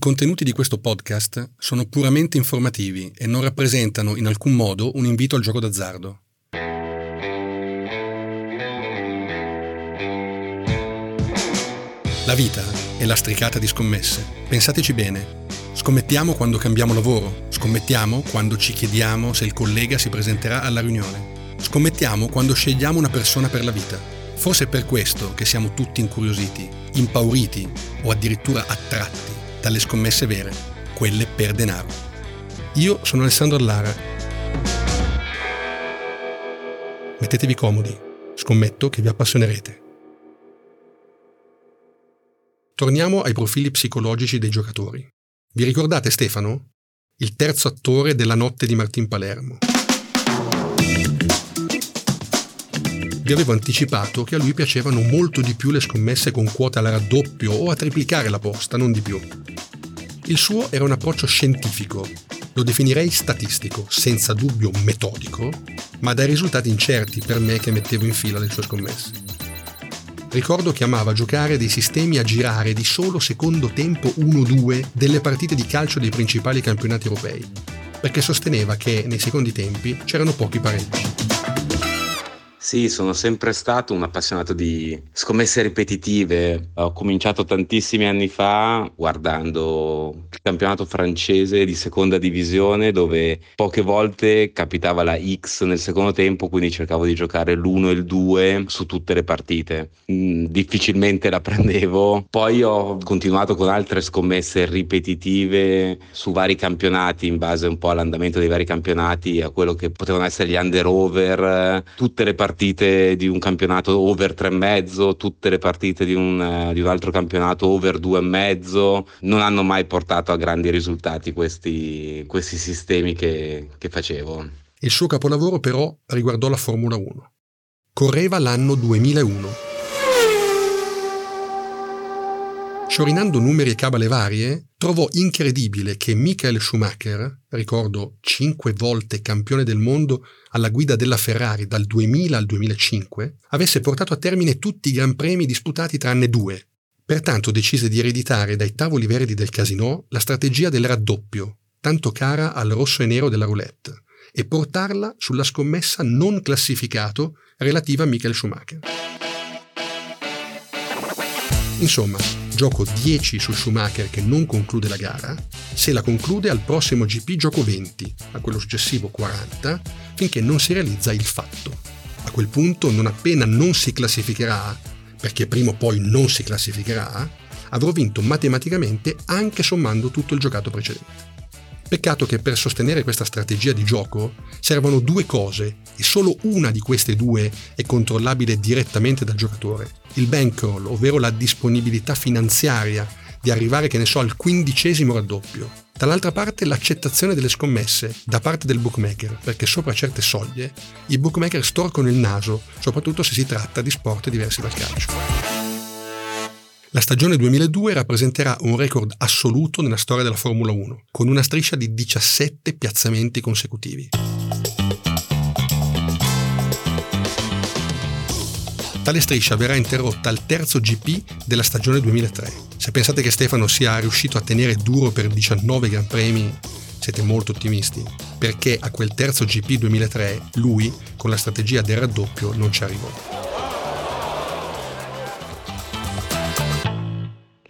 contenuti di questo podcast sono puramente informativi e non rappresentano in alcun modo un invito al gioco d'azzardo. La vita è lastricata di scommesse. Pensateci bene. Scommettiamo quando cambiamo lavoro, scommettiamo quando ci chiediamo se il collega si presenterà alla riunione, scommettiamo quando scegliamo una persona per la vita. Forse è per questo che siamo tutti incuriositi, impauriti o addirittura attratti dalle scommesse vere, quelle per denaro. Io sono Alessandro Allara. Mettetevi comodi, scommetto che vi appassionerete. Torniamo ai profili psicologici dei giocatori. Vi ricordate Stefano? Il terzo attore della notte di Martin Palermo. Vi avevo anticipato che a lui piacevano molto di più le scommesse con quota al raddoppio o a triplicare la posta, non di più. Il suo era un approccio scientifico, lo definirei statistico, senza dubbio metodico, ma dai risultati incerti per me che mettevo in fila le sue scommesse. Ricordo che amava giocare dei sistemi a girare di solo secondo tempo 1-2 delle partite di calcio dei principali campionati europei, perché sosteneva che nei secondi tempi c'erano pochi pareggi. Sì, sono sempre stato un appassionato di scommesse ripetitive. Ho cominciato tantissimi anni fa guardando il campionato francese di seconda divisione dove poche volte capitava la X nel secondo tempo, quindi cercavo di giocare l'1 e il 2 su tutte le partite. Mm, difficilmente la prendevo. Poi ho continuato con altre scommesse ripetitive su vari campionati in base un po' all'andamento dei vari campionati, a quello che potevano essere gli under-over, tutte le partite partite di un campionato over 3,5, tutte le partite di un, uh, di un altro campionato over 2,5, non hanno mai portato a grandi risultati questi, questi sistemi che, che facevo. Il suo capolavoro però riguardò la Formula 1. Correva l'anno 2001 Sciorinando numeri e cabale varie, trovò incredibile che Michael Schumacher, ricordo cinque volte campione del mondo alla guida della Ferrari dal 2000 al 2005, avesse portato a termine tutti i Gran Premi disputati tranne due. Pertanto decise di ereditare dai tavoli verdi del casino la strategia del raddoppio, tanto cara al rosso e nero della roulette, e portarla sulla scommessa non classificato relativa a Michael Schumacher. Insomma, gioco 10 su Schumacher che non conclude la gara, se la conclude al prossimo GP gioco 20, a quello successivo 40, finché non si realizza il fatto. A quel punto, non appena non si classificherà, perché prima o poi non si classificherà, avrò vinto matematicamente anche sommando tutto il giocato precedente. Peccato che per sostenere questa strategia di gioco servono due cose e solo una di queste due è controllabile direttamente dal giocatore. Il bankroll, ovvero la disponibilità finanziaria di arrivare, che ne so, al quindicesimo raddoppio. Dall'altra parte l'accettazione delle scommesse da parte del bookmaker, perché sopra certe soglie i bookmaker storcono il naso, soprattutto se si tratta di sport diversi dal calcio. La stagione 2002 rappresenterà un record assoluto nella storia della Formula 1, con una striscia di 17 piazzamenti consecutivi. Tale striscia verrà interrotta al terzo GP della stagione 2003. Se pensate che Stefano sia riuscito a tenere duro per 19 Gran Premi, siete molto ottimisti, perché a quel terzo GP 2003 lui, con la strategia del raddoppio, non ci arrivò.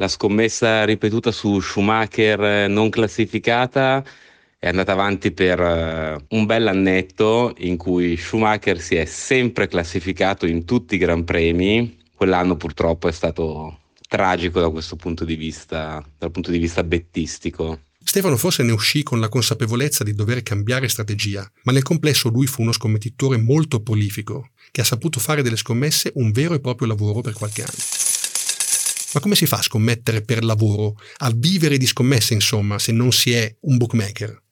La scommessa ripetuta su Schumacher eh, non classificata è andata avanti per uh, un bel annetto in cui Schumacher si è sempre classificato in tutti i Gran Premi. Quell'anno purtroppo è stato tragico da questo punto di vista, dal punto di vista bettistico. Stefano forse ne uscì con la consapevolezza di dover cambiare strategia, ma nel complesso lui fu uno scommettitore molto prolifico, che ha saputo fare delle scommesse un vero e proprio lavoro per qualche anno. Ma come si fa a scommettere per lavoro, a vivere di scommesse insomma, se non si è un bookmaker?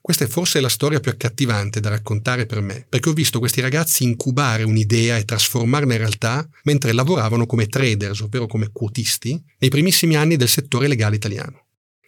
Questa è forse la storia più accattivante da raccontare per me, perché ho visto questi ragazzi incubare un'idea e trasformarla in realtà mentre lavoravano come traders, ovvero come quotisti, nei primissimi anni del settore legale italiano.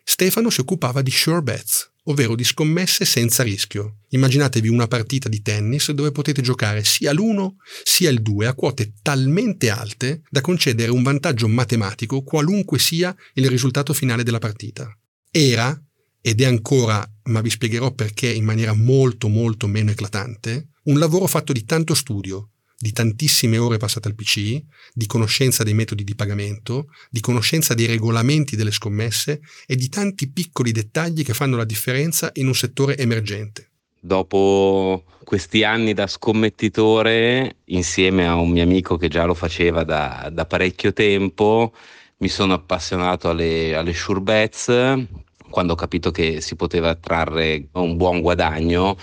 Stefano si occupava di sure bets, ovvero di scommesse senza rischio. Immaginatevi una partita di tennis dove potete giocare sia l'1 sia il 2 a quote talmente alte da concedere un vantaggio matematico qualunque sia il risultato finale della partita. Era, ed è ancora, ma vi spiegherò perché in maniera molto molto meno eclatante, un lavoro fatto di tanto studio, di tantissime ore passate al PC, di conoscenza dei metodi di pagamento, di conoscenza dei regolamenti delle scommesse e di tanti piccoli dettagli che fanno la differenza in un settore emergente. Dopo questi anni da scommettitore, insieme a un mio amico che già lo faceva da, da parecchio tempo, mi sono appassionato alle, alle sure bets. Quando ho capito che si poteva trarre un buon guadagno,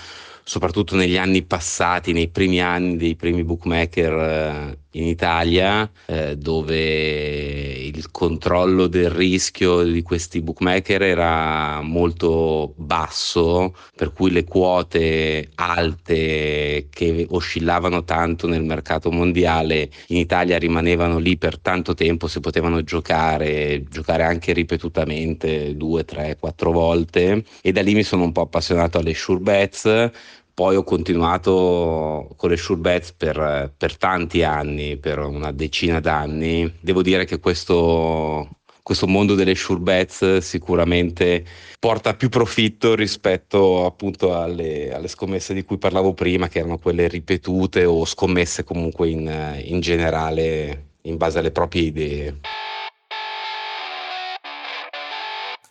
soprattutto negli anni passati, nei primi anni dei primi bookmaker eh, in Italia, eh, dove il controllo del rischio di questi bookmaker era molto basso, per cui le quote alte che oscillavano tanto nel mercato mondiale in Italia rimanevano lì per tanto tempo, si potevano giocare, giocare anche ripetutamente due, tre, quattro volte. E da lì mi sono un po' appassionato alle sure bets poi ho continuato con le sure bets per, per tanti anni, per una decina d'anni. Devo dire che questo, questo mondo delle sure bets sicuramente porta più profitto rispetto appunto alle, alle, scommesse di cui parlavo prima, che erano quelle ripetute o scommesse comunque in, in generale in base alle proprie idee.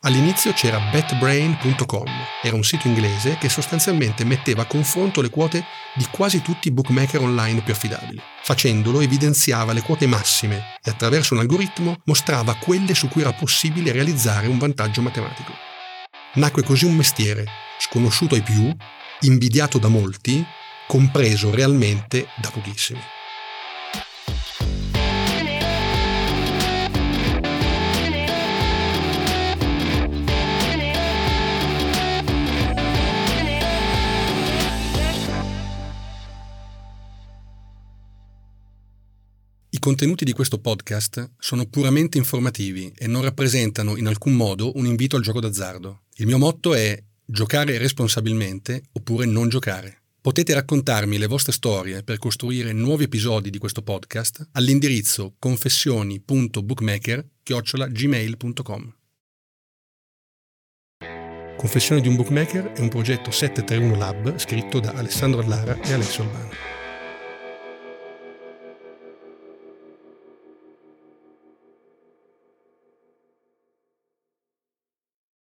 All'inizio c'era betbrain.com, era un sito inglese che sostanzialmente metteva a confronto le quote di quasi tutti i bookmaker online più affidabili. Facendolo evidenziava le quote massime e attraverso un algoritmo mostrava quelle su cui era possibile realizzare un vantaggio matematico. Nacque così un mestiere, sconosciuto ai più, invidiato da molti, compreso realmente da pochissimi. Contenuti di questo podcast sono puramente informativi e non rappresentano in alcun modo un invito al gioco d'azzardo. Il mio motto è giocare responsabilmente oppure non giocare. Potete raccontarmi le vostre storie per costruire nuovi episodi di questo podcast all'indirizzo confessioni.bookmaker.gmail.com Confessioni di un Bookmaker è un progetto 731 Lab scritto da Alessandro Allara e Alessio Albano.